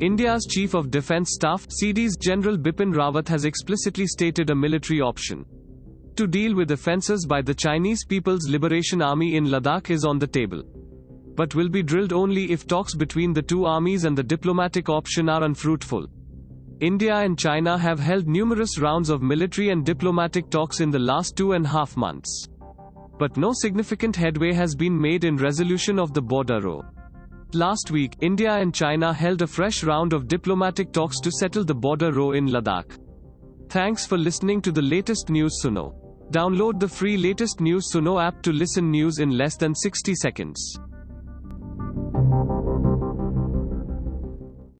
India's Chief of Defence Staff CDS General Bipin Rawat has explicitly stated a military option to deal with offences by the Chinese People's Liberation Army in Ladakh is on the table. But will be drilled only if talks between the two armies and the diplomatic option are unfruitful. India and China have held numerous rounds of military and diplomatic talks in the last two and a half months. But no significant headway has been made in resolution of the border row. Last week, India and China held a fresh round of diplomatic talks to settle the border row in Ladakh. Thanks for listening to the latest news Suno. Download the free latest news Suno app to listen news in less than 60 seconds.